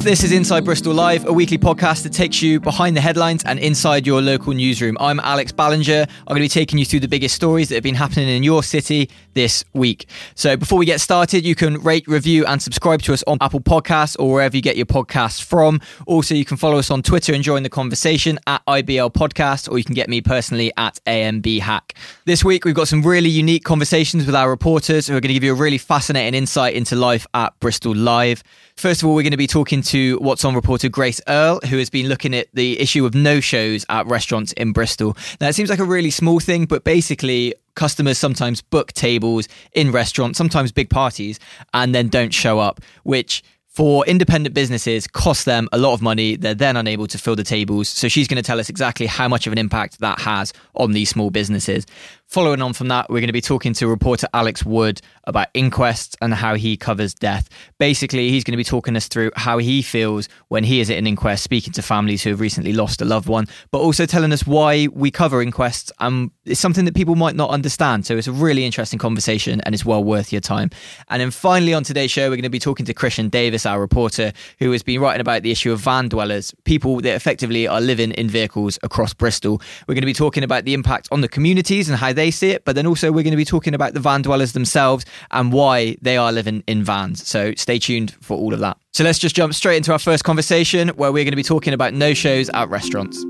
This is Inside Bristol Live, a weekly podcast that takes you behind the headlines and inside your local newsroom. I'm Alex Ballinger. I'm going to be taking you through the biggest stories that have been happening in your city this week. So before we get started, you can rate, review, and subscribe to us on Apple Podcasts or wherever you get your podcasts from. Also, you can follow us on Twitter and join the conversation at IBL Podcast, or you can get me personally at AMB Hack. This week, we've got some really unique conversations with our reporters who are going to give you a really fascinating insight into life at Bristol Live. First of all, we're going to be talking to What's On reporter Grace Earle, who has been looking at the issue of no shows at restaurants in Bristol. Now, it seems like a really small thing, but basically, customers sometimes book tables in restaurants, sometimes big parties, and then don't show up, which for independent businesses cost them a lot of money. They're then unable to fill the tables. So she's going to tell us exactly how much of an impact that has on these small businesses. Following on from that, we're going to be talking to reporter Alex Wood about inquests and how he covers death. Basically, he's going to be talking us through how he feels when he is at an inquest, speaking to families who have recently lost a loved one, but also telling us why we cover inquests. And it's something that people might not understand. So it's a really interesting conversation and it's well worth your time. And then finally, on today's show, we're going to be talking to Christian Davis, our reporter, who has been writing about the issue of van dwellers, people that effectively are living in vehicles across Bristol. We're going to be talking about the impact on the communities and how see it, but then also we're going to be talking about the van dwellers themselves and why they are living in vans. So stay tuned for all of that. So let's just jump straight into our first conversation where we're going to be talking about no shows at restaurants.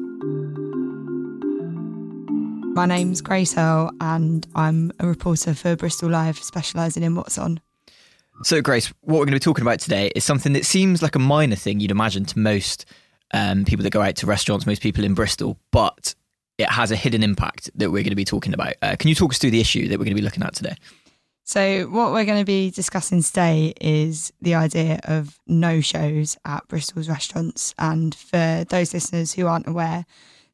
My name's Grace Earle and I'm a reporter for Bristol Live, specialising in what's on. So, Grace, what we're going to be talking about today is something that seems like a minor thing you'd imagine to most um, people that go out to restaurants, most people in Bristol, but it has a hidden impact that we're going to be talking about. Uh, can you talk us through the issue that we're going to be looking at today? So, what we're going to be discussing today is the idea of no shows at Bristol's restaurants. And for those listeners who aren't aware,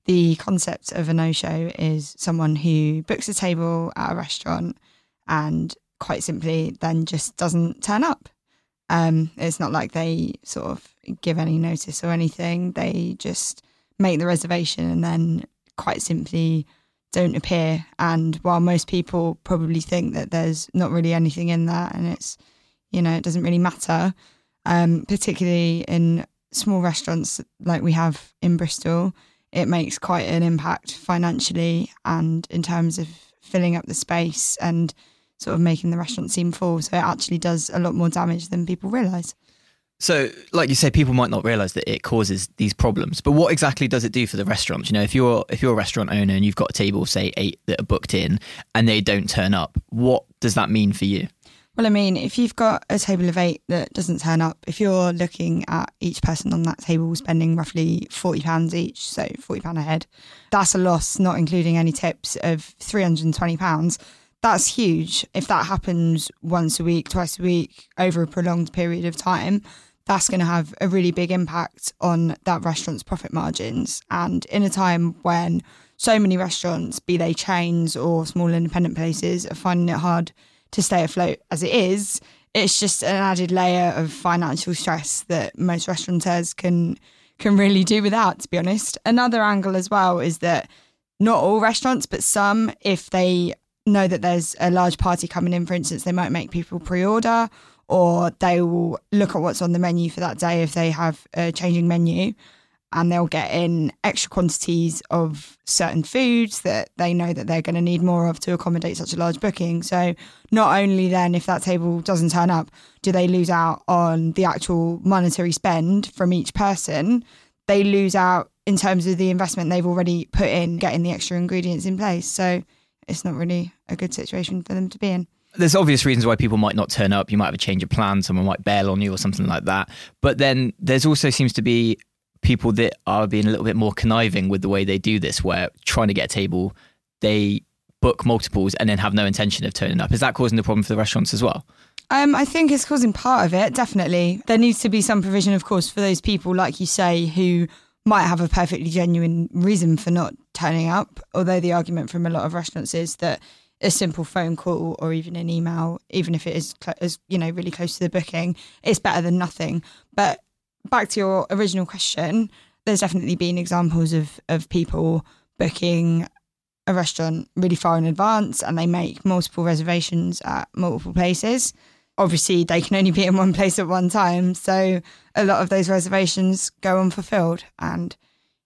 the concept of a no show is someone who books a table at a restaurant and quite simply then just doesn't turn up. Um, it's not like they sort of give any notice or anything. They just make the reservation and then quite simply don't appear. And while most people probably think that there's not really anything in that and it's, you know, it doesn't really matter, um, particularly in small restaurants like we have in Bristol, it makes quite an impact financially and in terms of filling up the space and sort of making the restaurant seem full. So it actually does a lot more damage than people realise. So, like you say, people might not realize that it causes these problems. But what exactly does it do for the restaurants? You know, if you're if you're a restaurant owner and you've got a table, say eight that are booked in, and they don't turn up, what does that mean for you? Well, I mean, if you've got a table of eight that doesn't turn up, if you're looking at each person on that table spending roughly forty pounds each, so forty pound a head, that's a loss, not including any tips of three hundred and twenty pounds. That's huge. If that happens once a week, twice a week, over a prolonged period of time, that's going to have a really big impact on that restaurant's profit margins. And in a time when so many restaurants, be they chains or small independent places, are finding it hard to stay afloat as it is, it's just an added layer of financial stress that most restaurateurs can can really do without, to be honest. Another angle as well is that not all restaurants, but some, if they know that there's a large party coming in, for instance, they might make people pre-order or they will look at what's on the menu for that day if they have a changing menu and they'll get in extra quantities of certain foods that they know that they're going to need more of to accommodate such a large booking. So not only then if that table doesn't turn up, do they lose out on the actual monetary spend from each person, they lose out in terms of the investment they've already put in getting the extra ingredients in place. So it's not really a good situation for them to be in there's obvious reasons why people might not turn up. You might have a change of plan, someone might bail on you or something like that. But then there's also seems to be people that are being a little bit more conniving with the way they do this, where trying to get a table, they book multiples and then have no intention of turning up. Is that causing the problem for the restaurants as well? Um, I think it's causing part of it, definitely. There needs to be some provision, of course, for those people, like you say, who might have a perfectly genuine reason for not turning up. Although the argument from a lot of restaurants is that a simple phone call or even an email, even if it is, cl- is you know really close to the booking, it's better than nothing. But back to your original question, there's definitely been examples of of people booking a restaurant really far in advance and they make multiple reservations at multiple places. Obviously, they can only be in one place at one time, so a lot of those reservations go unfulfilled. And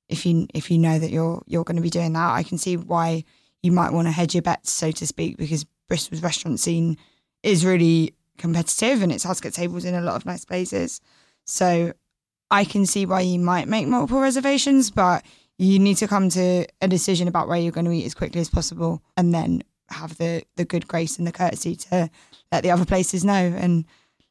if you if you know that you're you're going to be doing that, I can see why you might want to hedge your bets, so to speak, because Bristol's restaurant scene is really competitive and it's hard to get tables in a lot of nice places. So I can see why you might make multiple reservations, but you need to come to a decision about where you're going to eat as quickly as possible and then have the, the good grace and the courtesy to let the other places know and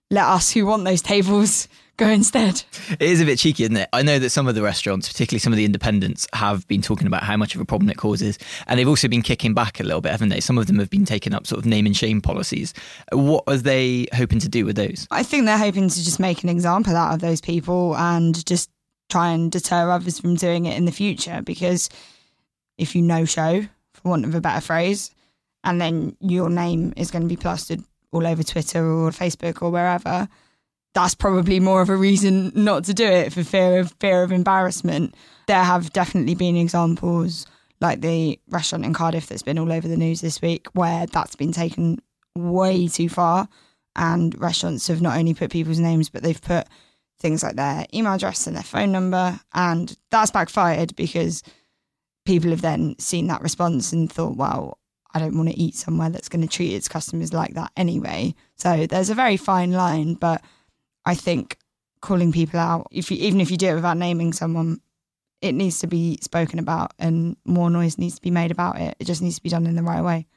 let us who want those tables go instead. It is a bit cheeky, isn't it? I know that some of the restaurants, particularly some of the independents, have been talking about how much of a problem it causes. And they've also been kicking back a little bit, haven't they? Some of them have been taking up sort of name and shame policies. What are they hoping to do with those? I think they're hoping to just make an example out of those people and just try and deter others from doing it in the future. Because if you no show, for want of a better phrase, and then your name is going to be plastered all over Twitter or Facebook or wherever, that's probably more of a reason not to do it for fear of fear of embarrassment. There have definitely been examples like the restaurant in Cardiff that's been all over the news this week where that's been taken way too far and restaurants have not only put people's names but they've put things like their email address and their phone number and that's backfired because people have then seen that response and thought well I don't want to eat somewhere that's going to treat its customers like that anyway. So there's a very fine line, but I think calling people out, if you, even if you do it without naming someone, it needs to be spoken about and more noise needs to be made about it. It just needs to be done in the right way.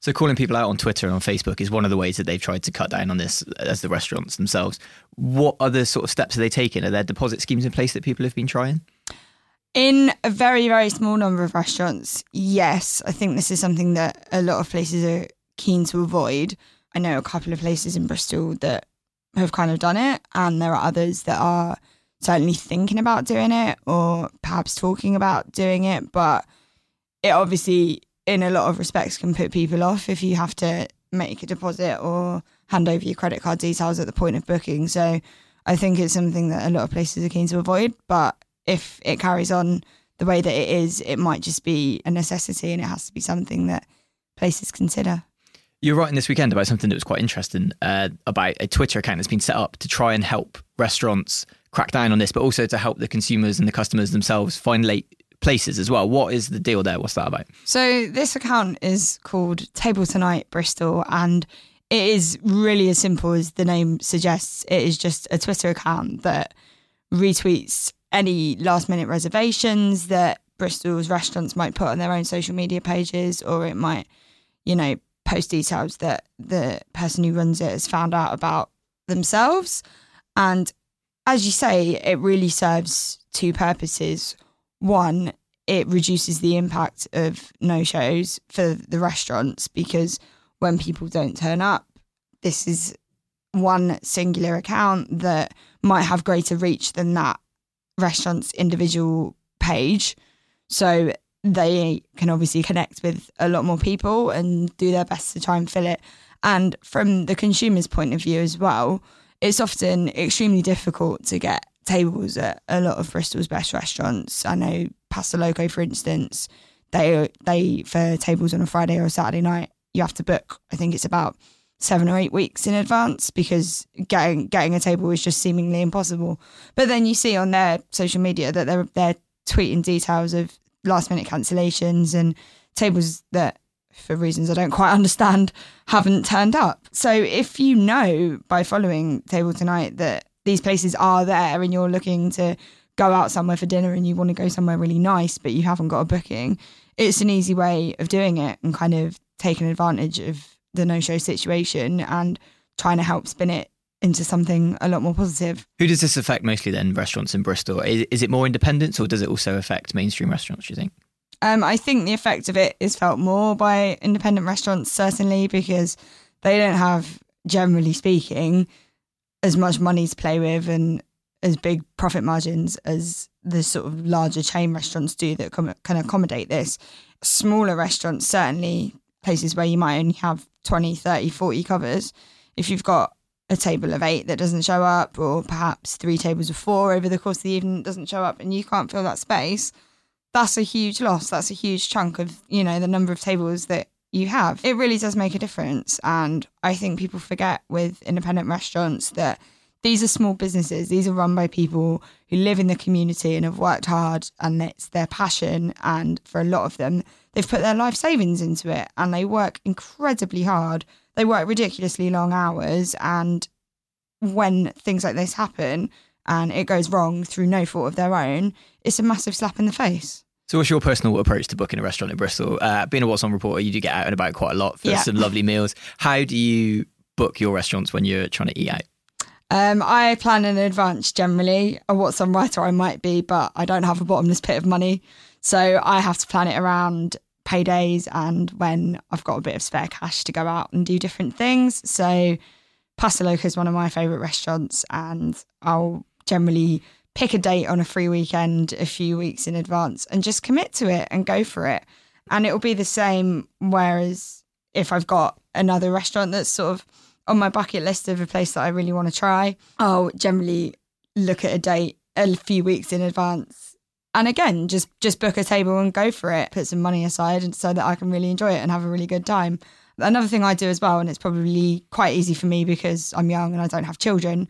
So calling people out on Twitter and on Facebook is one of the ways that they've tried to cut down on this as the restaurants themselves. What other sort of steps are they taking? Are there deposit schemes in place that people have been trying? In a very, very small number of restaurants, yes. I think this is something that a lot of places are keen to avoid. I know a couple of places in Bristol that have kind of done it, and there are others that are certainly thinking about doing it or perhaps talking about doing it. But it obviously, in a lot of respects, can put people off if you have to make a deposit or hand over your credit card details at the point of booking. So I think it's something that a lot of places are keen to avoid. But if it carries on the way that it is, it might just be a necessity and it has to be something that places consider. You're writing this weekend about something that was quite interesting uh, about a Twitter account that's been set up to try and help restaurants crack down on this, but also to help the consumers and the customers themselves find late places as well. What is the deal there? What's that about? So this account is called Table Tonight Bristol and it is really as simple as the name suggests. It is just a Twitter account that retweets any last minute reservations that Bristol's restaurants might put on their own social media pages, or it might, you know, post details that the person who runs it has found out about themselves. And as you say, it really serves two purposes. One, it reduces the impact of no shows for the restaurants because when people don't turn up, this is one singular account that might have greater reach than that restaurant's individual page. So they can obviously connect with a lot more people and do their best to try and fill it. And from the consumer's point of view as well, it's often extremely difficult to get tables at a lot of Bristol's best restaurants. I know Pasta Loco, for instance, they they for tables on a Friday or a Saturday night, you have to book. I think it's about seven or eight weeks in advance because getting getting a table is just seemingly impossible. But then you see on their social media that they're they're tweeting details of last minute cancellations and tables that for reasons I don't quite understand haven't turned up. So if you know by following Table Tonight that these places are there and you're looking to go out somewhere for dinner and you want to go somewhere really nice but you haven't got a booking, it's an easy way of doing it and kind of taking advantage of the no show situation and trying to help spin it into something a lot more positive. Who does this affect mostly then? Restaurants in Bristol? Is, is it more independents or does it also affect mainstream restaurants, do you think? Um, I think the effect of it is felt more by independent restaurants, certainly, because they don't have, generally speaking, as much money to play with and as big profit margins as the sort of larger chain restaurants do that com- can accommodate this. Smaller restaurants, certainly places where you might only have 20, 30, 40 covers, if you've got a table of eight that doesn't show up, or perhaps three tables of four over the course of the evening doesn't show up, and you can't fill that space, that's a huge loss. That's a huge chunk of, you know, the number of tables that you have. It really does make a difference. And I think people forget with independent restaurants that these are small businesses. These are run by people who live in the community and have worked hard and it's their passion. And for a lot of them, they've put their life savings into it and they work incredibly hard. They work ridiculously long hours. And when things like this happen and it goes wrong through no fault of their own, it's a massive slap in the face. So, what's your personal approach to booking a restaurant in Bristol? Uh, being a What's On reporter, you do get out and about quite a lot for Yeah. some lovely meals. How do you book your restaurants when you're trying to eat out? Um, I plan in advance generally. A what's on writer I might be, but I don't have a bottomless pit of money. So I have to plan it around paydays and when I've got a bit of spare cash to go out and do different things. So Pasta Loco is one of my favourite restaurants and I'll generally pick a date on a free weekend a few weeks in advance and just commit to it and go for it. And it'll be the same whereas if I've got another restaurant that's sort of on my bucket list of a place that I really want to try, I'll generally look at a date a few weeks in advance. And again, just just book a table and go for it. Put some money aside and so that I can really enjoy it and have a really good time. Another thing I do as well, and it's probably quite easy for me because I'm young and I don't have children,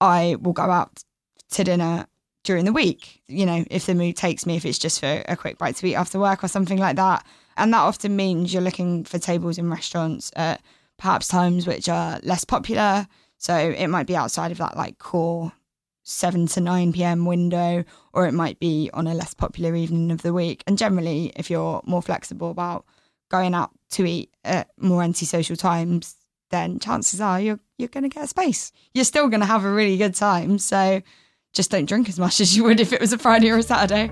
I will go out to dinner during the week. You know, if the mood takes me, if it's just for a quick bite to eat after work or something like that. And that often means you're looking for tables in restaurants at perhaps times which are less popular. So it might be outside of that like core 7 to 9 p.m. window, or it might be on a less popular evening of the week. And generally, if you're more flexible about going out to eat at more antisocial times, then chances are you're you're going to get a space. You're still going to have a really good time. So just don't drink as much as you would if it was a Friday or a Saturday.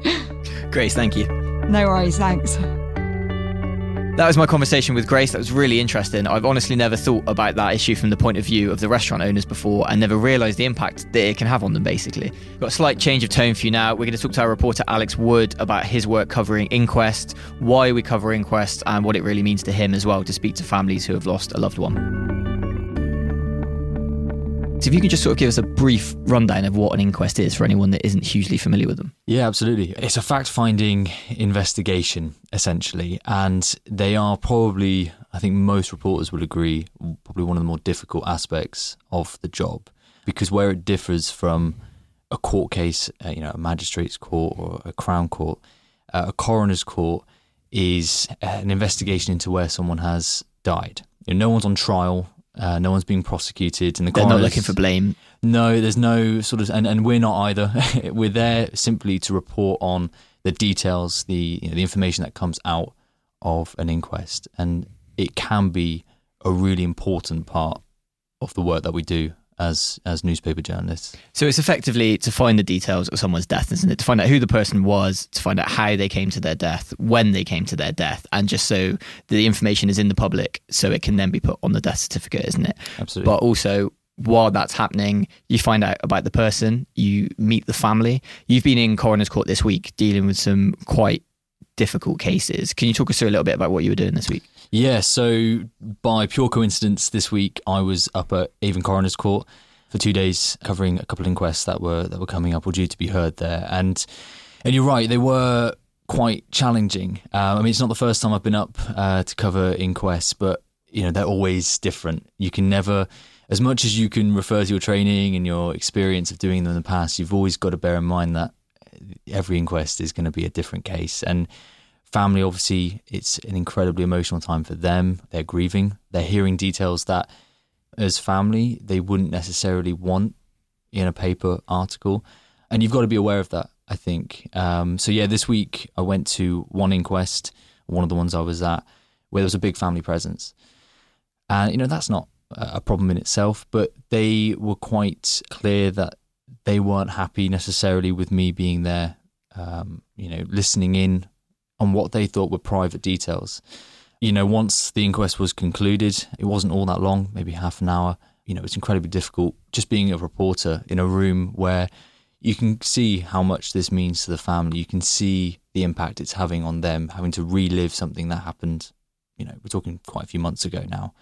Grace, thank you. no worries, thanks. That was my conversation with Grace. That was really interesting. I've honestly never thought about that issue from the point of view of the restaurant owners before and never realised the impact that it can have on them, basically. We've got a slight change of tone for you now. We're going to talk to our reporter Alex Wood about his work covering Inquest, why we cover Inquest, and what it really means to him as well to speak to families who have lost a loved one. So, if you can just sort of give us a brief rundown of what an inquest is for anyone that isn't hugely familiar with them. Yeah, absolutely. It's a fact finding investigation, essentially. And they are probably, I think most reporters would agree, probably one of the more difficult aspects of the job. Because where it differs from a court case, uh, you know, a magistrate's court or a crown court, uh, a coroner's court is an investigation into where someone has died. You know, no one's on trial. Uh, no one's being prosecuted, and the They're not looking for blame. no, there's no sort of, and, and we're not either. we're there simply to report on the details, the you know, the information that comes out of an inquest, and it can be a really important part of the work that we do as as newspaper journalists. So it's effectively to find the details of someone's death, isn't it? To find out who the person was, to find out how they came to their death, when they came to their death, and just so the information is in the public, so it can then be put on the death certificate, isn't it? Absolutely. But also, while that's happening, you find out about the person, you meet the family. You've been in coroner's court this week dealing with some quite difficult cases. Can you talk us through a little bit about what you were doing this week? Yeah, so by pure coincidence, this week I was up at Avon Coroner's Court for two days, covering a couple of inquests that were that were coming up or due to be heard there. And and you're right, they were quite challenging. Um, I mean, it's not the first time I've been up uh, to cover inquests, but you know they're always different. You can never, as much as you can refer to your training and your experience of doing them in the past, you've always got to bear in mind that every inquest is going to be a different case and family obviously it's an incredibly emotional time for them. They're grieving. They're hearing details that as family they wouldn't necessarily want in a paper article. And you've got to be aware of that i think. Um, so yeah this week i went to one inquest one of the ones i was at where there was a big family presence. And you know that's not a problem in itself but they were quite clear that they weren't happy necessarily with me being there um, you know listening in on what they thought were private details. You know, once the inquest was concluded, it wasn't all that long, maybe half an hour. You know, it's incredibly difficult just being a reporter in a room where you can see how much this means to the family. You can see the impact it's having on them, having to relive something that happened. You know, we're talking quite a few months ago now.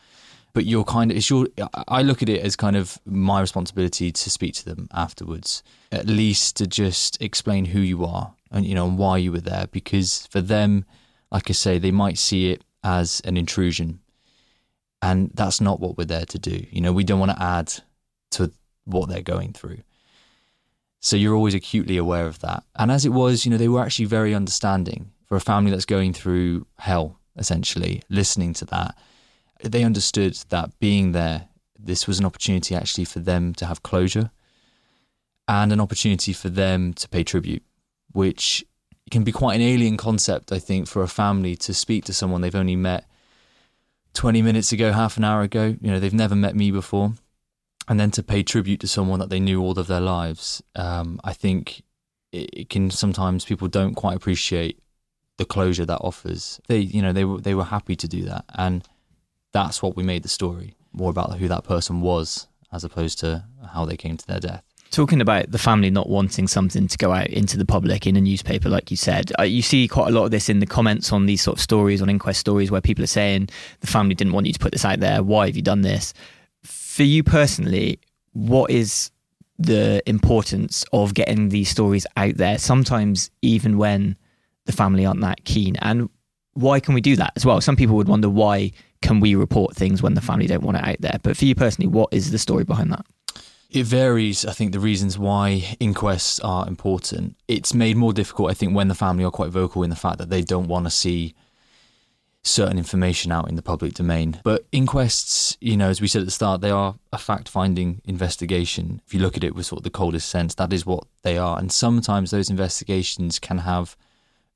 But you're kind of, it's your, I look at it as kind of my responsibility to speak to them afterwards, at least to just explain who you are and, you know, and why you were there. Because for them, like I say, they might see it as an intrusion. And that's not what we're there to do. You know, we don't want to add to what they're going through. So you're always acutely aware of that. And as it was, you know, they were actually very understanding for a family that's going through hell, essentially, listening to that. They understood that being there, this was an opportunity actually for them to have closure and an opportunity for them to pay tribute, which can be quite an alien concept, I think, for a family to speak to someone they've only met 20 minutes ago, half an hour ago. You know, they've never met me before. And then to pay tribute to someone that they knew all of their lives. Um, I think it, it can sometimes people don't quite appreciate the closure that offers. They, you know, they were they were happy to do that, and that's what we made the story more about who that person was as opposed to how they came to their death talking about the family not wanting something to go out into the public in a newspaper, like you said, uh, you see quite a lot of this in the comments on these sort of stories, on inquest stories, where people are saying the family didn't want you to put this out there. Why have you done this? For you personally, what is the importance of getting these stories out there? Sometimes, even when the family aren't that keen, and why can we do that as well? Some people would wonder why can we report things when the family don't want it out there. But for you personally, what is the story behind that? It varies, I think, the reasons why inquests are important. It's made more difficult, I think, when the family are quite vocal in the fact that they don't want to see certain information out in the public domain. But inquests, you know, as we said at the start, they are a fact finding investigation. If you look at it with sort of the coldest sense, that is what they are. And sometimes those investigations can have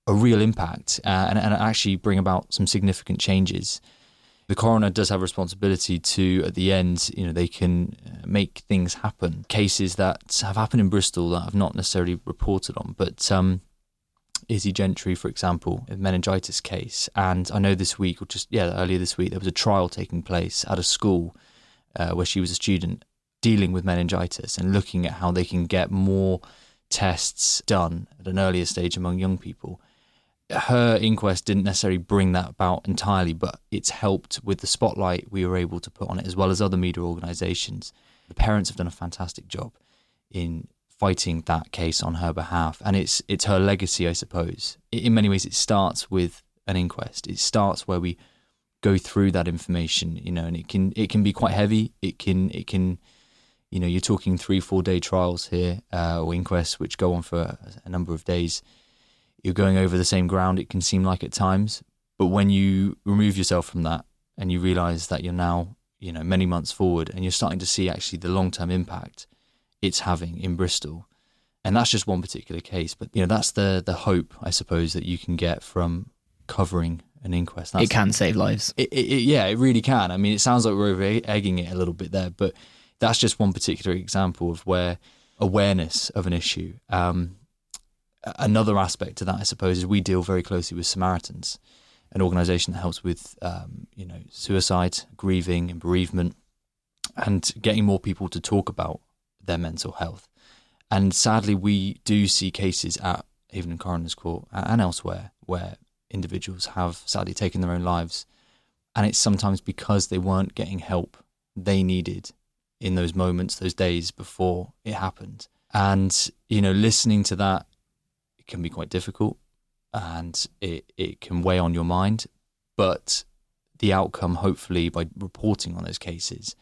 a real impact uh, and, and actually bring about some significant changes the coroner does have responsibility to, at the end, you know, they can uh, make things happen. Cases that have happened in Bristol that I've not necessarily reported on, but um, Izzy Gentry, for example, a meningitis case. And I know this week, or just, yeah, earlier this week, there was a trial taking place at a school uh, where she was a student dealing with meningitis and looking at how they can get more tests done at an earlier stage among young people her inquest didn't necessarily bring that about entirely, but it's helped with the spotlight we were able to put on it, as well as other media organisations. The parents have done a fantastic job in fighting that case on her behalf, and it's it's her legacy, I suppose. In many ways, it starts with an inquest. It starts where we go through that information, you know, and it can it can be quite heavy. It can it can, you know, you're talking three four day trials here uh, or inquests which go on for a number of days you're going over the same ground, it can seem like at times. But when you remove yourself from that and you realize that you're now, you know, many months forward and you're starting to see actually the long term impact it's having in Bristol. And that's just one particular case. But, you know, that's the, the hope, I suppose, that you can get from covering an inquest. That's it can save lives. It, it, it, yeah, it really can. I mean, it sounds like we're over egging it a little bit there, but that's just one particular example of where awareness of an issue um, another aspect to that, I suppose, is we deal very closely with Samaritans, an organisation that helps with um, you know suicide, grieving, and bereavement, and getting more people to talk about their mental health. And sadly, we do see cases at even in coroner's court and elsewhere where individuals have sadly taken their own lives, and it's sometimes because they weren't getting help they needed in those moments, those days before it happened. And you know, listening to that can be quite difficult and it, it can weigh on your mind. But the outcome, hopefully, by reporting on those cases,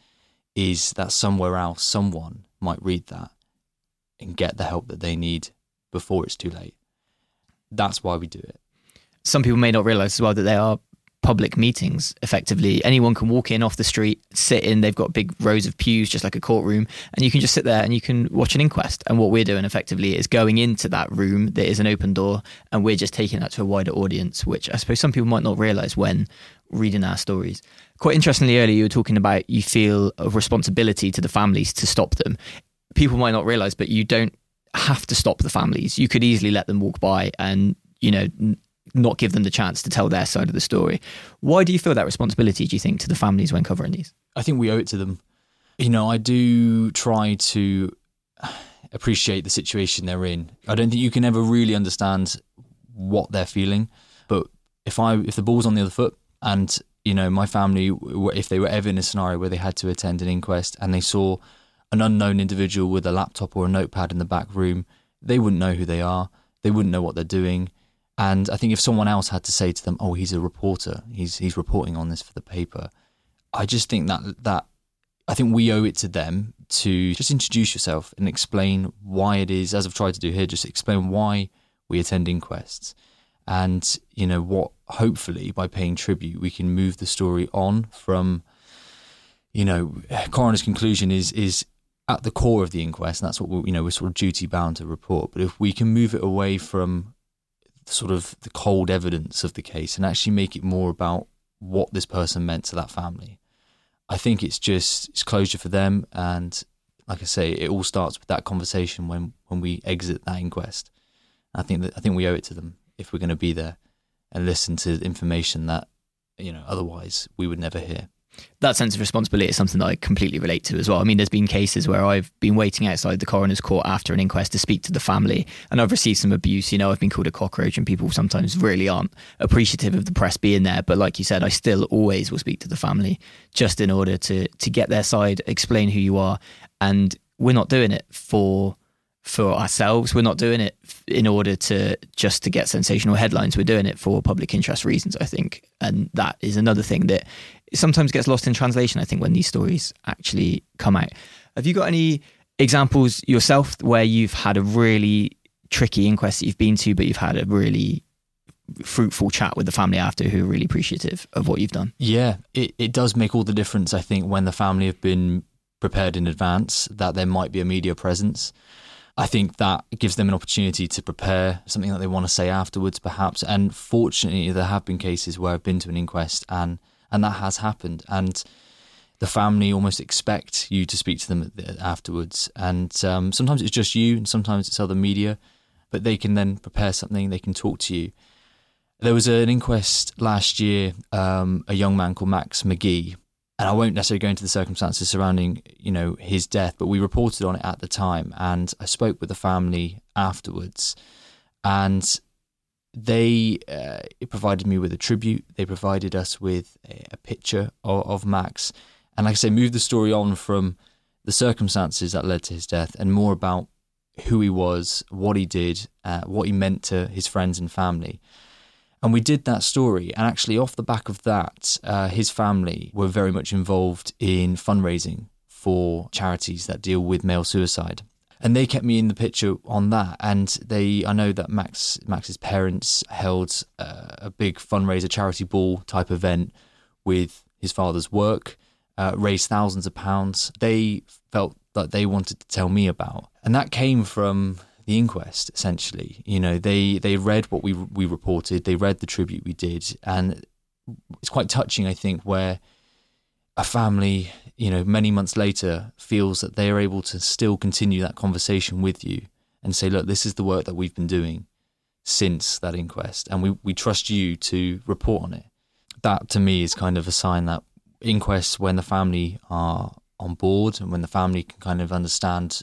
is that somewhere else, someone might read that and get the help that they need before it's too late. That's why we do it. Some people may not realize as well that they are public meetings effectively. Anyone can walk in off the street sit in they've got big rows of pews just like a courtroom and you can just sit there and you can watch an inquest. And what we're doing effectively is going into that room that is an open door and we're just taking that to a wider audience which i suppose some people might not realize when reading our stories. Quite interestingly earlier you were talking about you feel a responsibility to the families to stop them. People might not realize but you don't have to stop the families. You could easily let them walk by and you know not give them the chance to tell their side of the story. Why do you feel that responsibility, do you think, to the families when covering these? I think we owe it to them. You know, I do try to appreciate the situation they're in. I don't think you can ever really understand what they're feeling, but if I if the ball's on the other foot and you know my family if they were ever in a scenario where they had to attend an inquest and they saw an unknown individual with a laptop or a notepad in the back room, they wouldn't know who they are. They wouldn't know what they're doing. And I think if someone else had to say to them, "Oh, he's a reporter. He's he's reporting on this for the paper," I just think that that I think we owe it to them to just introduce yourself and explain why it is, as I've tried to do here, just explain why we attend inquests. And, you know, what hopefully by paying tribute, we can move the story on from, you know, coroner's conclusion is, is at the core of the inquest. And that's what, we, you know, we're sort of duty bound to report. But if we can move it away from sort of the cold evidence of the case and actually make it more about what this person meant to that family I think it's just it's closure for them, and like I say, it all starts with that conversation when when we exit that inquest. I think that I think we owe it to them if we're going to be there and listen to information that you know otherwise we would never hear that sense of responsibility is something that I completely relate to as well. I mean, there's been cases where I've been waiting outside the coroner's court after an inquest to speak to the family, and I've received some abuse. You know, I've been called a cockroach, and people sometimes really aren't appreciative of the press being there. But like you said, I still always will speak to the family just in order to to get their side, explain who you are, and we're not doing it for for ourselves. We're not doing it in order to just to get sensational headlines. We're doing it for public interest reasons, I think. And that is another thing that sometimes gets lost in translation, I think, when these stories actually come out. Have you got any examples yourself where you've had a really tricky inquest that you've been to, but you've had a really fruitful chat with the family after who are really appreciative of what you've done? Yeah, it, it does make all the difference, I think, when the family have been prepared in advance that there might be a media presence. I think that gives them an opportunity to prepare something that they want to say afterwards, perhaps. And fortunately, there have been cases where I've been to an inquest and and that has happened. And the family almost expect you to speak to them afterwards. And um, sometimes it's just you, and sometimes it's other media, but they can then prepare something. They can talk to you. There was an inquest last year. Um, a young man called Max McGee and I won't necessarily go into the circumstances surrounding, you know, his death, but we reported on it at the time, and I spoke with the family afterwards, and they uh, provided me with a tribute. They provided us with a, a picture of, of, Max, and like I say, moved the story on from the circumstances that led to his death, and more about who he was, what he did, uh, what he meant to his friends and family. And we did that story. And actually, off the back of that, uh, his family were very much involved in fundraising for charities that deal with male suicide. And they kept me in the picture on that. And they, I know that Max, Max's parents held uh, a big fundraiser charity ball type event with his father's work, uh, raised thousands of pounds. They felt that they wanted to tell me about. And that came from the inquest essentially you know they they read what we we reported they read the tribute we did and it's quite touching i think where a family you know many months later feels that they are able to still continue that conversation with you and say look this is the work that we've been doing since that inquest and we we trust you to report on it that to me is kind of a sign that inquests when the family are on board and when the family can kind of understand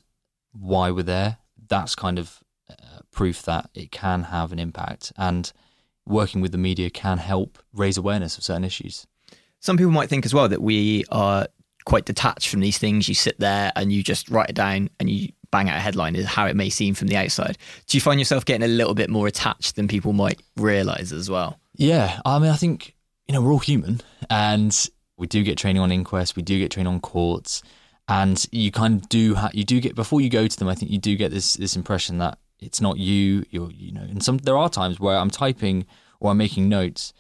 why we're there that's kind of uh, proof that it can have an impact and working with the media can help raise awareness of certain issues. Some people might think as well that we are quite detached from these things. You sit there and you just write it down and you bang out a headline is how it may seem from the outside. Do you find yourself getting a little bit more attached than people might realize as well? Yeah, I mean, I think you know we're all human, and we do get training on inquests, we do get training on courts, and you kind of do ha- you do get before you go to them. I think you do get this this impression that it's not you. You're you know, and some there are times where I'm typing or I'm making notes,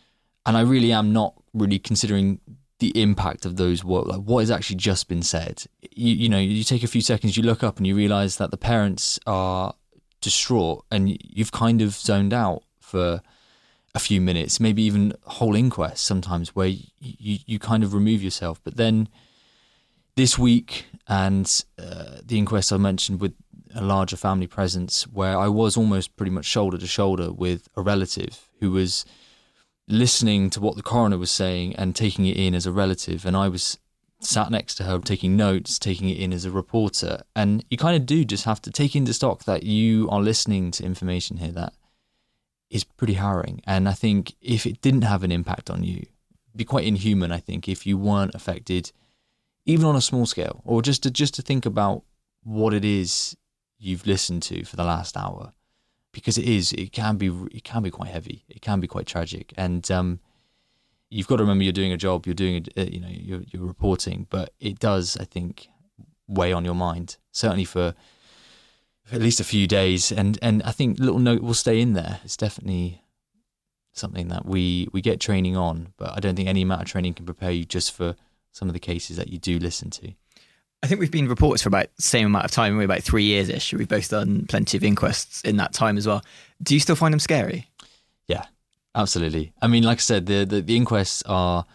and I really am not really considering the impact of those words, like what has actually just been said. You you know, you take a few seconds, you look up, and you realize that the parents are distraught, and you've kind of zoned out for a few minutes, maybe even whole inquest sometimes, where you, you, you kind of remove yourself, but then this week and uh, the inquest I mentioned with a larger family presence, where I was almost pretty much shoulder to shoulder with a relative who was listening to what the coroner was saying and taking it in as a relative, and I was sat next to her taking notes, taking it in as a reporter. And you kind of do just have to take into stock that you are listening to information here that is pretty harrowing. And I think if it didn't have an impact on you, be quite inhuman, I think, if you weren't affected even on a small scale, or just to just to think about what it is you've listened to for the last hour. Because it is, it can be, it can be quite heavy. It can be quite tragic, and um, you've got to remember you're doing a job, you're doing, a, you know, you're, you're reporting, but it does, I think, weigh on your mind. Certainly for, for at least a few days, and and I think little note will stay in there. It's definitely something that we we get training on, but I don't think any amount of training can prepare you just for some of the cases that you do listen to. I think we've been reporters for about the same amount of time. We're about three years ish. We've both done plenty of inquests in that time as well. Do you still find them scary? Yeah, Absolutely. I mean, like I said, the, the, the inquests are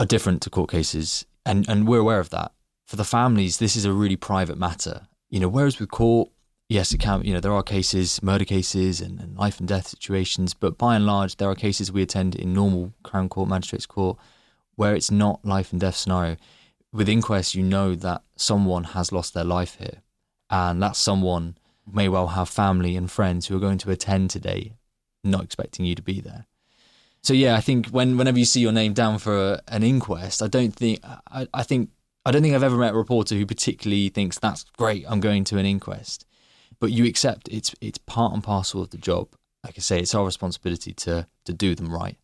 are different to court cases, and, and we're aware of that. For the families, this is a really private matter. You know, whereas with court, yes, it can. You know, there are cases, murder cases, and, and life and death situations, but by and large, there are cases we attend in normal Crown Court, Magistrates Court, where it's not life and death scenario. With inquests, you know that someone has lost their life here, and that someone may well have family and friends who are going to attend today not expecting you to be there. So yeah, I think when whenever you see your name down for a, an inquest, I don't think I, I think I don't think I've ever met a reporter who particularly thinks that's great. I'm going to an inquest, but you accept it's it's part and parcel of the job. Like I say, it's our responsibility to to do them right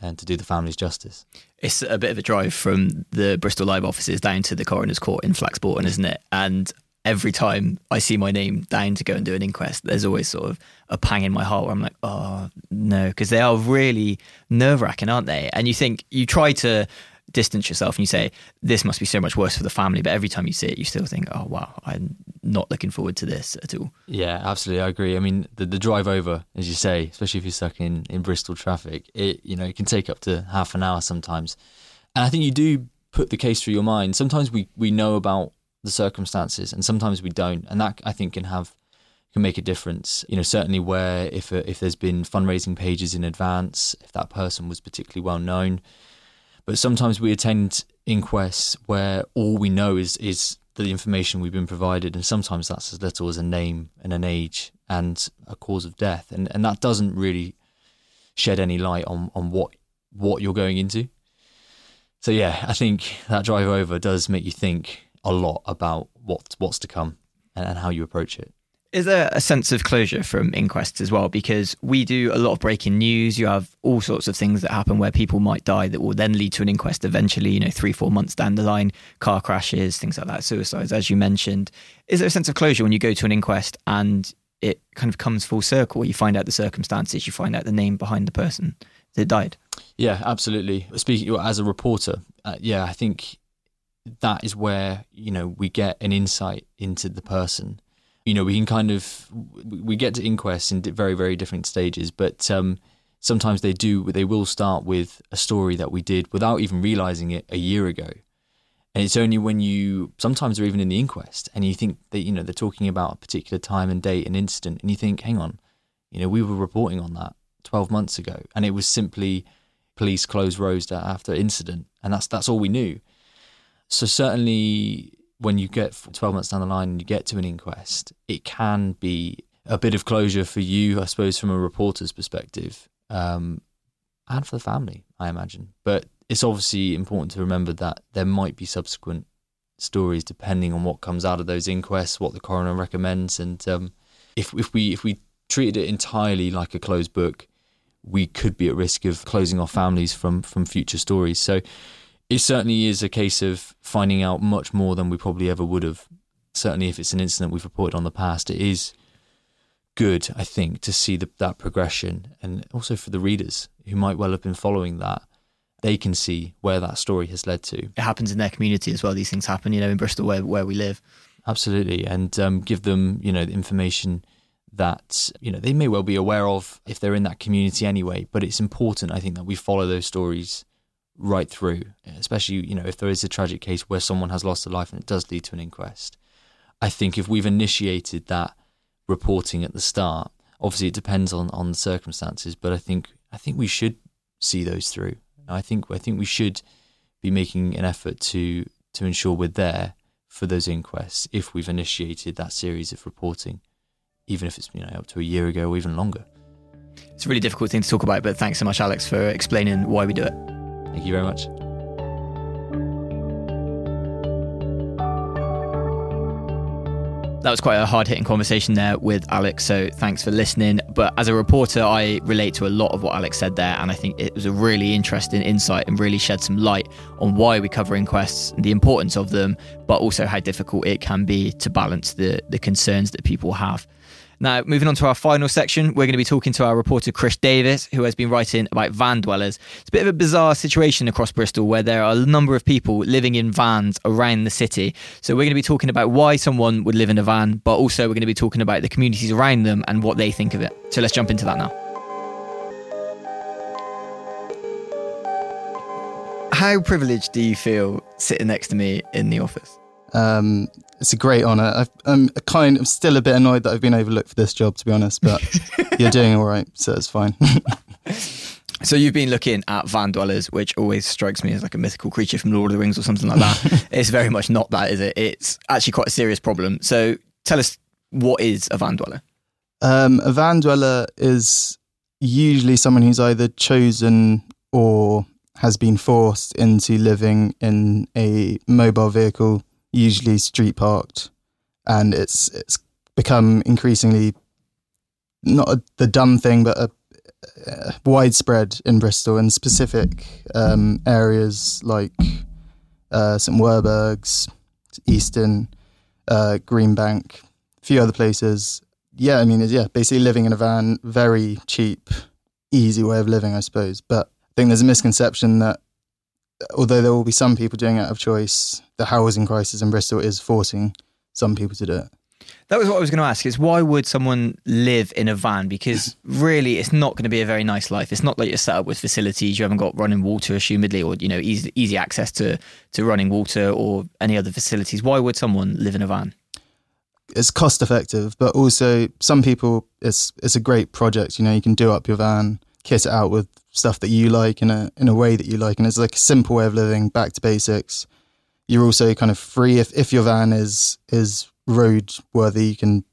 and to do the families justice. It's a bit of a drive from the Bristol Live offices down to the coroner's court in Flax Bourton, isn't it? And every time I see my name down to go and do an inquest, there's always sort of a pang in my heart where I'm like, oh no, because they are really nerve wracking, aren't they? And you think you try to distance yourself and you say, this must be so much worse for the family. But every time you see it, you still think, oh wow, I'm not looking forward to this at all. Yeah, absolutely. I agree. I mean, the, the drive over, as you say, especially if you're stuck in, in Bristol traffic, it, you know, it can take up to half an hour sometimes. And I think you do put the case through your mind. Sometimes we, we know about the circumstances, and sometimes we don't, and that I think can have can make a difference. You know, certainly where if if there's been fundraising pages in advance, if that person was particularly well known, but sometimes we attend inquests where all we know is is the information we've been provided, and sometimes that's as little as a name and an age and a cause of death, and and that doesn't really shed any light on on what what you're going into. So yeah, I think that drive over does make you think a lot about what what's to come and, and how you approach it. Is there a sense of closure from inquests as well? Because we do a lot of breaking news. You have all sorts of things that happen where people might die that will then lead to an inquest eventually, you know, three, four months down the line, car crashes, things like that, suicides, as you mentioned. Is there a sense of closure when you go to an inquest and it kind of comes full circle? You find out the circumstances, you find out the name behind the person that died? Yeah, absolutely. Speaking as a reporter, uh, yeah, I think that is where you know we get an insight into the person you know we can kind of we get to inquests in very very different stages but um, sometimes they do they will start with a story that we did without even realizing it a year ago. And it's only when you sometimes they're even in the inquest and you think that you know they're talking about a particular time and date and incident and you think hang on you know we were reporting on that 12 months ago. And it was simply police closed roads after incident. And that's that's all we knew. So certainly when you get 12 months down the line and you get to an inquest, it can be a bit of closure for you, I suppose, from a reporter's perspective, um, and for the family, I imagine. But it's obviously important to remember that there might be subsequent stories depending on what comes out of those inquests, what the coroner recommends, and um, if if we if we treated it entirely like a closed book, we could be at risk of closing our families from from future stories. So it certainly is a case of finding out much more than we probably ever would have. Certainly, if it's an incident we've reported on the past, it is good, I think, to see the, that progression. And also for the readers who might well have been following that, they can see where that story has led to. It happens in their community as well. These things happen, you know, in Bristol where, where we live. Absolutely. And um, give them, you know, the information that, you know, they may well be aware of if they're in that community anyway. But it's important, I think, that we follow those stories right through, especially you know if there is a tragic case where someone has lost a life and it does lead to an inquest. I think if we've initiated that reporting at the start, Obviously, it depends on, on the circumstances, but I think I think we should see those through. I think I think we should be making an effort to to ensure we're there for those inquests if we've initiated that series of reporting, even if it's you know up to a year ago or even longer. It's a really difficult thing to talk about, but thanks so much, Alex, for explaining why we do it. Thank you very much. That was quite a hard hitting conversation there with Alex. So thanks for listening. But as a reporter, I relate to a lot of what Alex said there. And I think it was a really interesting insight and really shed some light on why we cover inquests and the importance of them, but also how difficult it can be to balance the, the concerns that people have. Now, moving on to our final section, we're going to be talking to our reporter Chris Davis, who has been writing about van dwellers. It's a bit of a bizarre situation across Bristol where there are a number of people living in vans around the city. So, we're going to be talking about why someone would live in a van, but also we're going to be talking about the communities around them and what they think of it. So, let's jump into that now. How privileged do you feel sitting next to me in the office? Um, it's a great honour. I'm kind of still a bit annoyed that I've been overlooked for this job, to be honest, but you're doing all right, so it's fine. So you've been looking at van dwellers, which always strikes me as like a mythical creature from Lord of the Rings or something like that. it's very much not that, is it? It's actually quite a serious problem. So tell us, what is a van dweller? Um, a van dweller is usually someone who's either chosen or has been forced into living in a mobile vehicle usually street parked, and it's it's become increasingly not a, the dumb thing, but a, a widespread in Bristol in specific um, areas like uh, St Werburgh's, Easton, uh, Greenbank, a few other places. Yeah, I mean, yeah, basically living in a van, very cheap, easy way of living, I suppose. But I think there's a misconception that although there will be some people doing it out of choice, the housing crisis in Bristol is forcing some people to do it. That was what I was going to ask: is why would someone live in a van? Because really, it's not going to be a very nice life. It's not like you're set up with facilities. You haven't got running water, assumedly, or you know, easy easy access to to running water or any other facilities. Why would someone live in a van? It's cost effective, but also some people, it's it's a great project. You know, you can do up your van, kit it out with stuff that you like in a in a way that you like, and it's like a simple way of living, back to basics. You're also kind of free if if your van is is road worthy, you can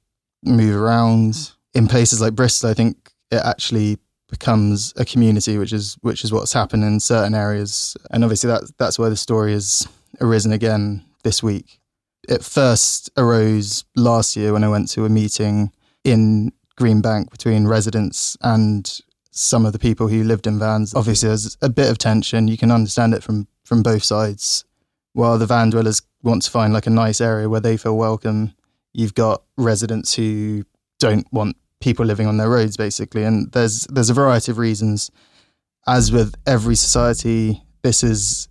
move around. Mm. In places like Bristol, I think it actually becomes a community, which is which is what's happened in certain areas, and obviously that that's where the story has arisen again this week. It first arose last year when I went to a meeting in Greenbank between residents and some of the people who lived in vans. Obviously, there's a bit of tension. You can understand it from from both sides. While the van dwellers want to find like a nice area where they feel welcome, you've got residents who don't want people living on their roads, basically. And there's there's a variety of reasons. As with every society, this is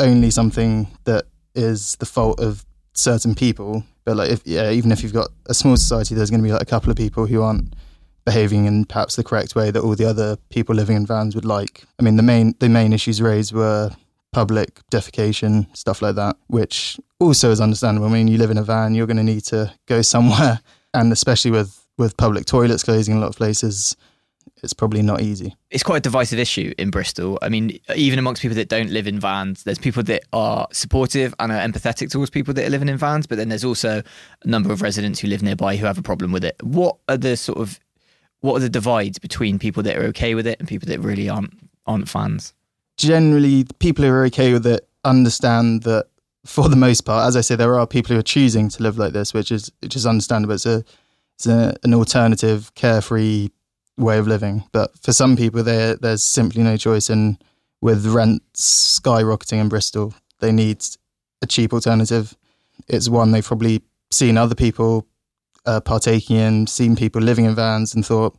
only something that is the fault of certain people. But like, if yeah, even if you've got a small society, there's going to be like a couple of people who aren't behaving in perhaps the correct way that all the other people living in vans would like. I mean, the main the main issues raised were public defecation, stuff like that, which also is understandable. I mean, you live in a van, you're going to need to go somewhere, and especially with with public toilets closing in a lot of places, it's probably not easy. It's quite a divisive issue in Bristol. I mean, even amongst people that don't live in vans, there's people that are supportive and are empathetic towards people that are living in vans, but then there's also a number of residents who live nearby who have a problem with it. What are the sort of what are the divides between people that are okay with it and people that really aren't aren't fans? Generally, people who are okay with it understand that for the most part, as I say, there are people who are choosing to live like this, which is which is understandable. It's a it's a, an alternative, carefree way of living. But for some people, there there's simply no choice, and with rents skyrocketing in Bristol, they need a cheap alternative. It's one they've probably seen other people uh, partaking in, seen people living in vans, and thought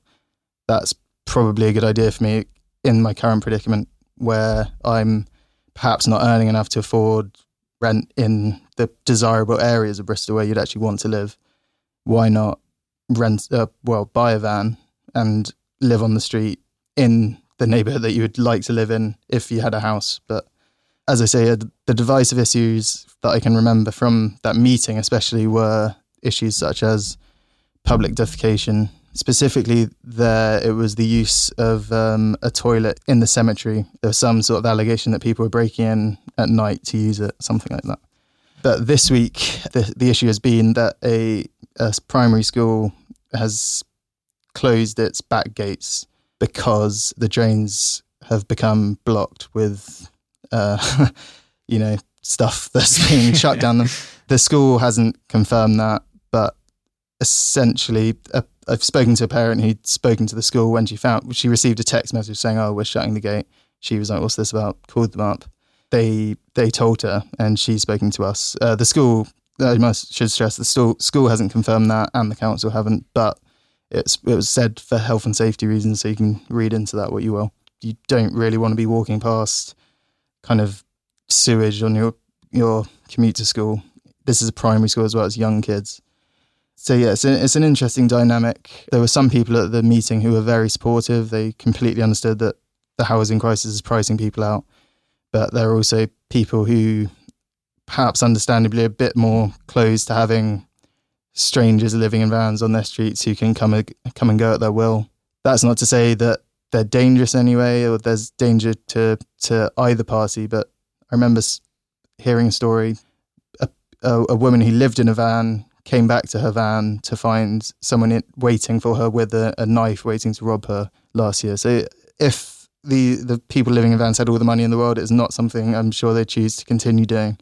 that's probably a good idea for me in my current predicament, where I'm perhaps not earning enough to afford rent in the desirable areas of Bristol where you'd actually want to live. Why not rent? Uh, well, buy a van and live on the street in the neighborhood that you would like to live in if you had a house. But as I say, uh, the divisive issues that I can remember from that meeting, especially, were issues such as public defecation, specifically there it was the use of um, a toilet in the cemetery. There was some sort of allegation that people were breaking in at night to use it, something like that. But this week, the, the issue has been that a, a primary school has closed its back gates because the drains have become blocked with, uh, you know, stuff that's being shut down them. The school hasn't confirmed that, but essentially, I've spoken to a parent who'd spoken to the school when she found she received a text message saying, "Oh, we're shutting the gate." She was like, "What's this about?" Called them up. They they told her, and she's spoken to us. Uh, the school, I must should stress, the school school hasn't confirmed that, and the council haven't, but it's it was said for health and safety reasons, so you can read into that what you will. You don't really want to be walking past kind of sewage on your your commute to school. This is a primary school as well as young kids. So yeah, it's, a, it's an interesting dynamic. There were some people at the meeting who were very supportive. They completely understood that the housing crisis is pricing people out, but there are also people who, perhaps understandably, a bit more closed to having strangers living in vans on their streets who can come come and go at their will. That's not to say that they're dangerous anyway, or there's danger to to either party. But I remember hearing a story: a, a, a woman who lived in a van came back to her van to find someone in, waiting for her with a, a knife, waiting to rob her last year. So if the the people living in vans had all the money in the world, it's not something I'm sure they choose to continue doing.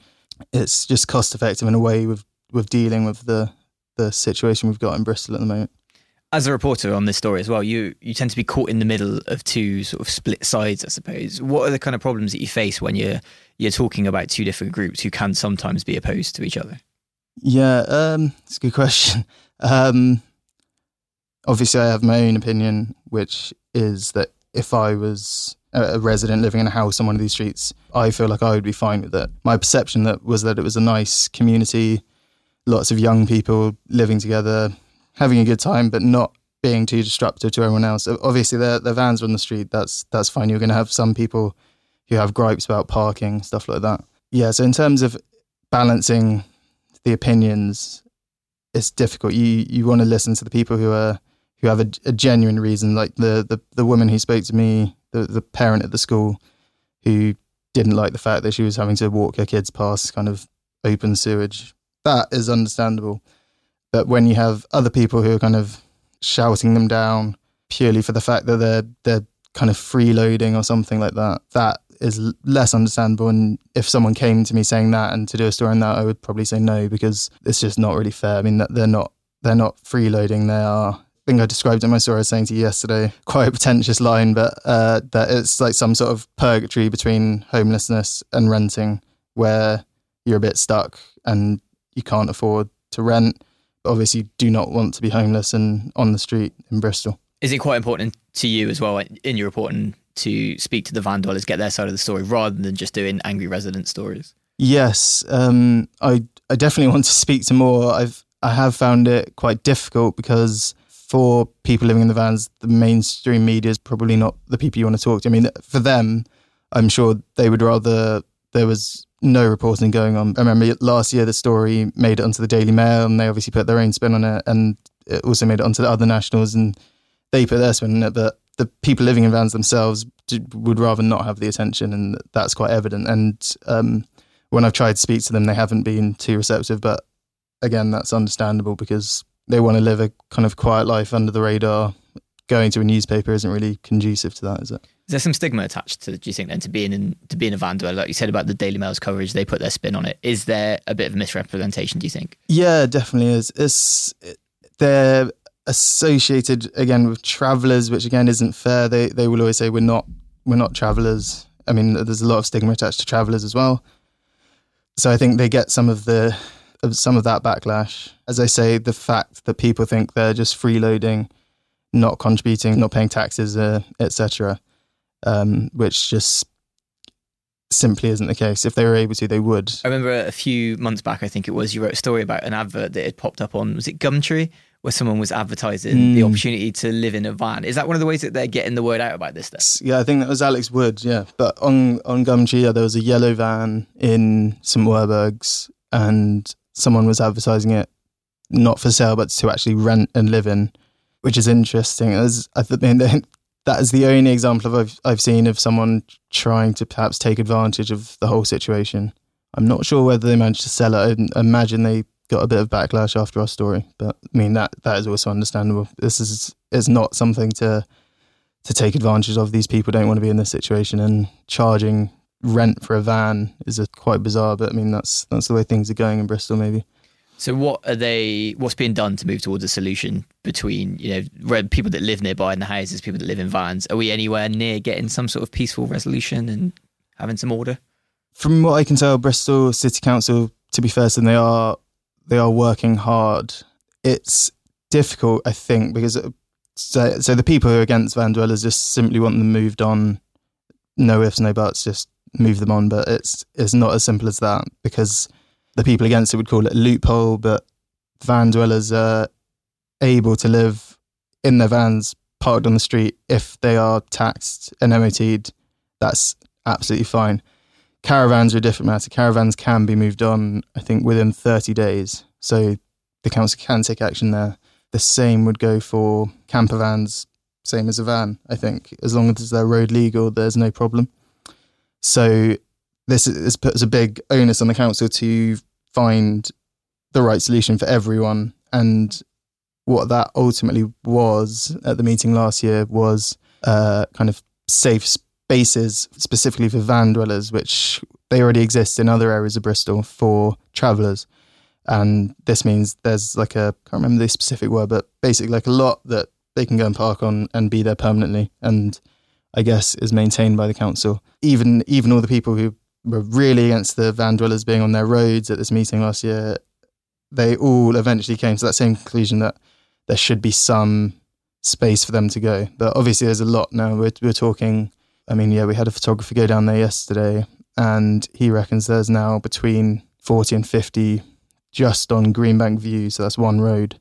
It's just cost effective in a way with with dealing with the the situation we've got in Bristol at the moment. As a reporter on this story as well, you you tend to be caught in the middle of two sort of split sides, I suppose. What are the kind of problems that you face when you're you're talking about two different groups who can sometimes be opposed to each other? Yeah, um, it's a good question. Um, obviously, I have my own opinion, which is that if I was a resident living in a house on one of these streets, I feel like I would be fine with it. My perception that was that it was a nice community, lots of young people living together, having a good time, but not being too disruptive to everyone else. Obviously, their vans are on the street. That's that's fine. You're going to have some people who have gripes about parking, stuff like that. Yeah. So in terms of balancing the opinions, it's difficult. You you want to listen to the people who are who have a, a, genuine reason, like the, the the woman who spoke to me, the the parent at the school, who didn't like the fact that she was having to walk her kids past kind of open sewage. That is understandable. But when you have other people who are kind of shouting them down purely for the fact that they're they're kind of freeloading or something like that, that is less understandable. And if someone came to me saying that and to do a story on that, I would probably say no because it's just not really fair. I mean, that they're not they're not freeloading. They are. I think I described in my story. I was saying to you yesterday, quite a pretentious line, but uh, that it's like some sort of purgatory between homelessness and renting, where you're a bit stuck and you can't afford to rent. But obviously, you do not want to be homeless and on the street in Bristol. Is it quite important to you as well in your reporting to speak to the van dwellers, get their side of the story, rather than just doing angry resident stories? Yes, um, I I definitely want to speak to more. I've I have found it quite difficult because for people living in the vans, the mainstream media is probably not the people you want to talk to. I mean, for them, I'm sure they would rather there was no reporting going on. I remember last year the story made it onto the Daily Mail, and they obviously put their own spin on it, and it also made it onto the other nationals, and they put their spin on it. But the people living in vans themselves would rather not have the attention, and that's quite evident. And um, when I've tried to speak to them, they haven't been too receptive. But again, that's understandable because they want to live a kind of quiet life under the radar. Going to a newspaper isn't really conducive to that, is it? Is there some stigma attached to? Do you think then to being in to being a van dweller? Like you said about the Daily Mail's coverage, they put their spin on it. Is there a bit of a misrepresentation? Do you think? Yeah, definitely is. It's they're associated again with travelers, which again isn't fair. They they will always say we're not we're not travelers. I mean, there's a lot of stigma attached to travelers as well. So I think they get some of the of some of that backlash. As I say, the fact that people think they're just freeloading, not contributing, not paying taxes, uh, etc., um, which just simply isn't the case. If they were able to, they would. I remember a few months back, I think it was, you wrote a story about an advert that had popped up on, was it Gumtree? Where someone was advertising mm. the opportunity to live in a van. Is that one of the ways that they're getting the word out about this stuff? Yeah, I think that was Alex Wood. Yeah, but on on yeah, there was a yellow van in St Werburgh's, and someone was advertising it not for sale, but to actually rent and live in. which is interesting. As I mean, that is the only example I've I've seen of someone trying to perhaps take advantage of the whole situation. I'm not sure whether they managed to sell it. I imagine they got a bit of backlash after our story, but I mean that that is also understandable. This is is not something to to take advantage of. These people don't want to be in this situation, and charging rent for a van is a, quite bizarre. But I mean that's that's the way things are going in Bristol, maybe. So what are they? What's being done to move towards a solution between you know people that live nearby in the houses, people that live in vans? Are we anywhere near getting some sort of peaceful resolution and having some order? From what I can tell, Bristol City Council, to be fair, and they are they are working hard. It's difficult, I think, because it, so so the people who are against van dwellers just simply want them moved on. No ifs, no buts, just move them on. But it's it's not as simple as that because the people against it would call it a loophole, but van dwellers are able to live in their vans parked on the street if they are taxed and MOT'd. That's absolutely fine. Caravans are a different matter. Caravans can be moved on, I think, within 30 days. So the council can take action there. The same would go for camper vans, same as a van, I think. As long as they're road legal, there's no problem. So this, this puts a big onus on the council to find the right solution for everyone. And what that ultimately was at the meeting last year was uh, kind of safe spaces specifically for van dwellers, which they already exist in other areas of Bristol for travellers. And this means there's like a, I can't remember the specific word, but basically like a lot that they can go and park on and be there permanently. And I guess is maintained by the council. Even even all the people who were really against the van dwellers being on their roads at this meeting last year, they all eventually came to that same conclusion that there should be some space for them to go. But obviously, there's a lot now. We're, we're talking, I mean, yeah, we had a photographer go down there yesterday, and he reckons there's now between 40 and 50 just on Greenbank View. So that's one road.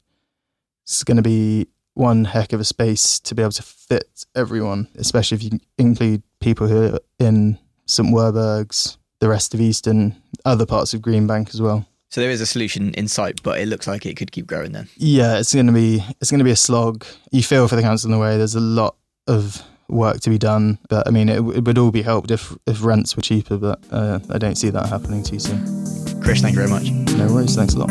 It's going to be one heck of a space to be able to fit everyone, especially if you include people who are in St Werburgh's, the rest of Easton, other parts of Greenbank as well. So there is a solution in sight, but it looks like it could keep growing then. Yeah, it's going to be it's going to be a slog. You feel for the council in the way. There's a lot of work to be done, but I mean, it, it would all be helped if if rents were cheaper. But uh, I don't see that happening too soon. Chris, thank you very much. No worries. Thanks a lot.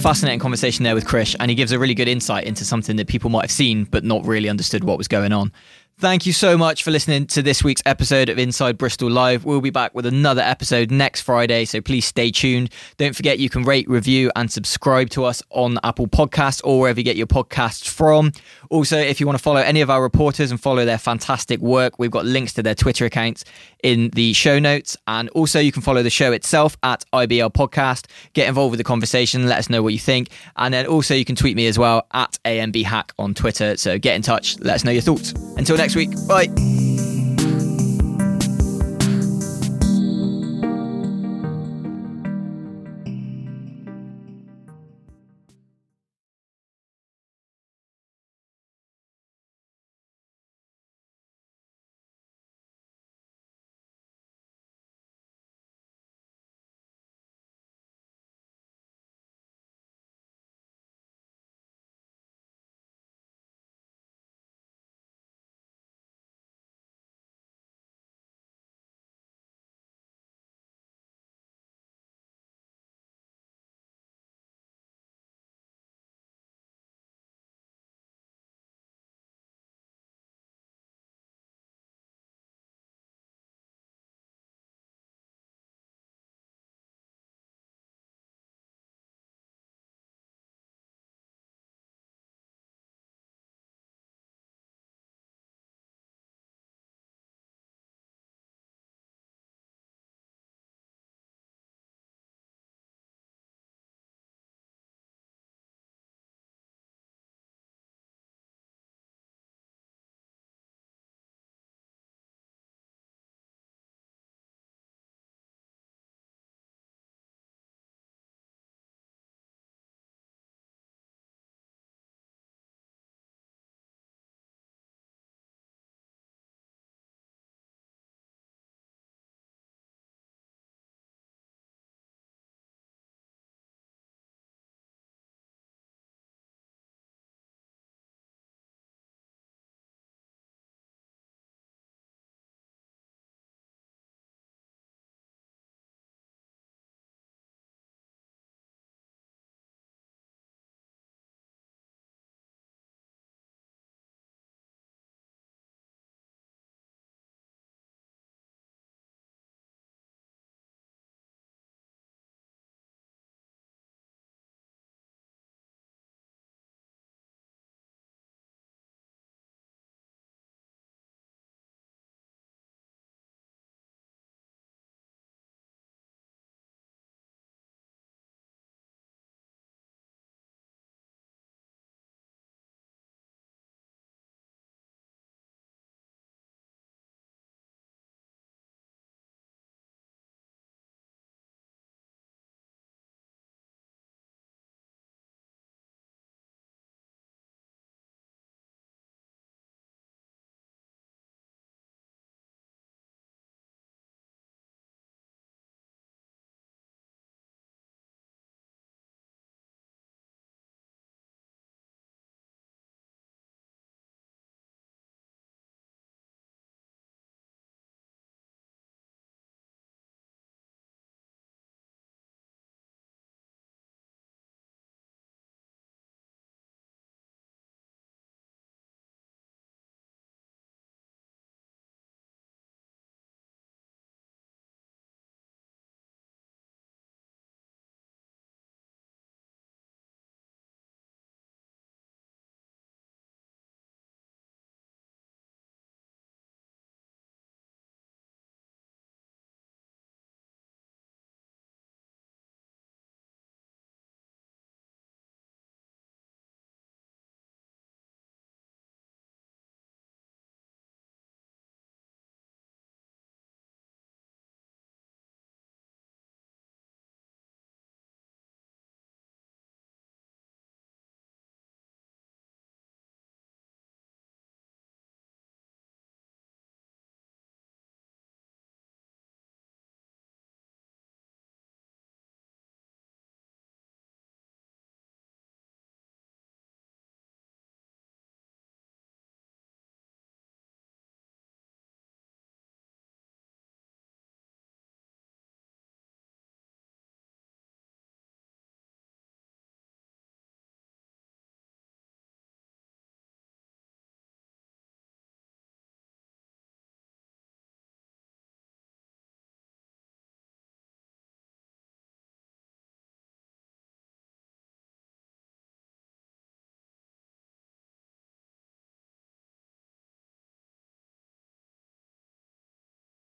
Fascinating conversation there with Chris, and he gives a really good insight into something that people might have seen but not really understood what was going on. Thank you so much for listening to this week's episode of Inside Bristol Live. We'll be back with another episode next Friday, so please stay tuned. Don't forget you can rate, review, and subscribe to us on Apple Podcasts or wherever you get your podcasts from. Also, if you want to follow any of our reporters and follow their fantastic work, we've got links to their Twitter accounts in the show notes. And also, you can follow the show itself at IBL Podcast. Get involved with the conversation, let us know what you think. And then also, you can tweet me as well at AMB Hack on Twitter. So get in touch, let us know your thoughts. Until next week. Bye.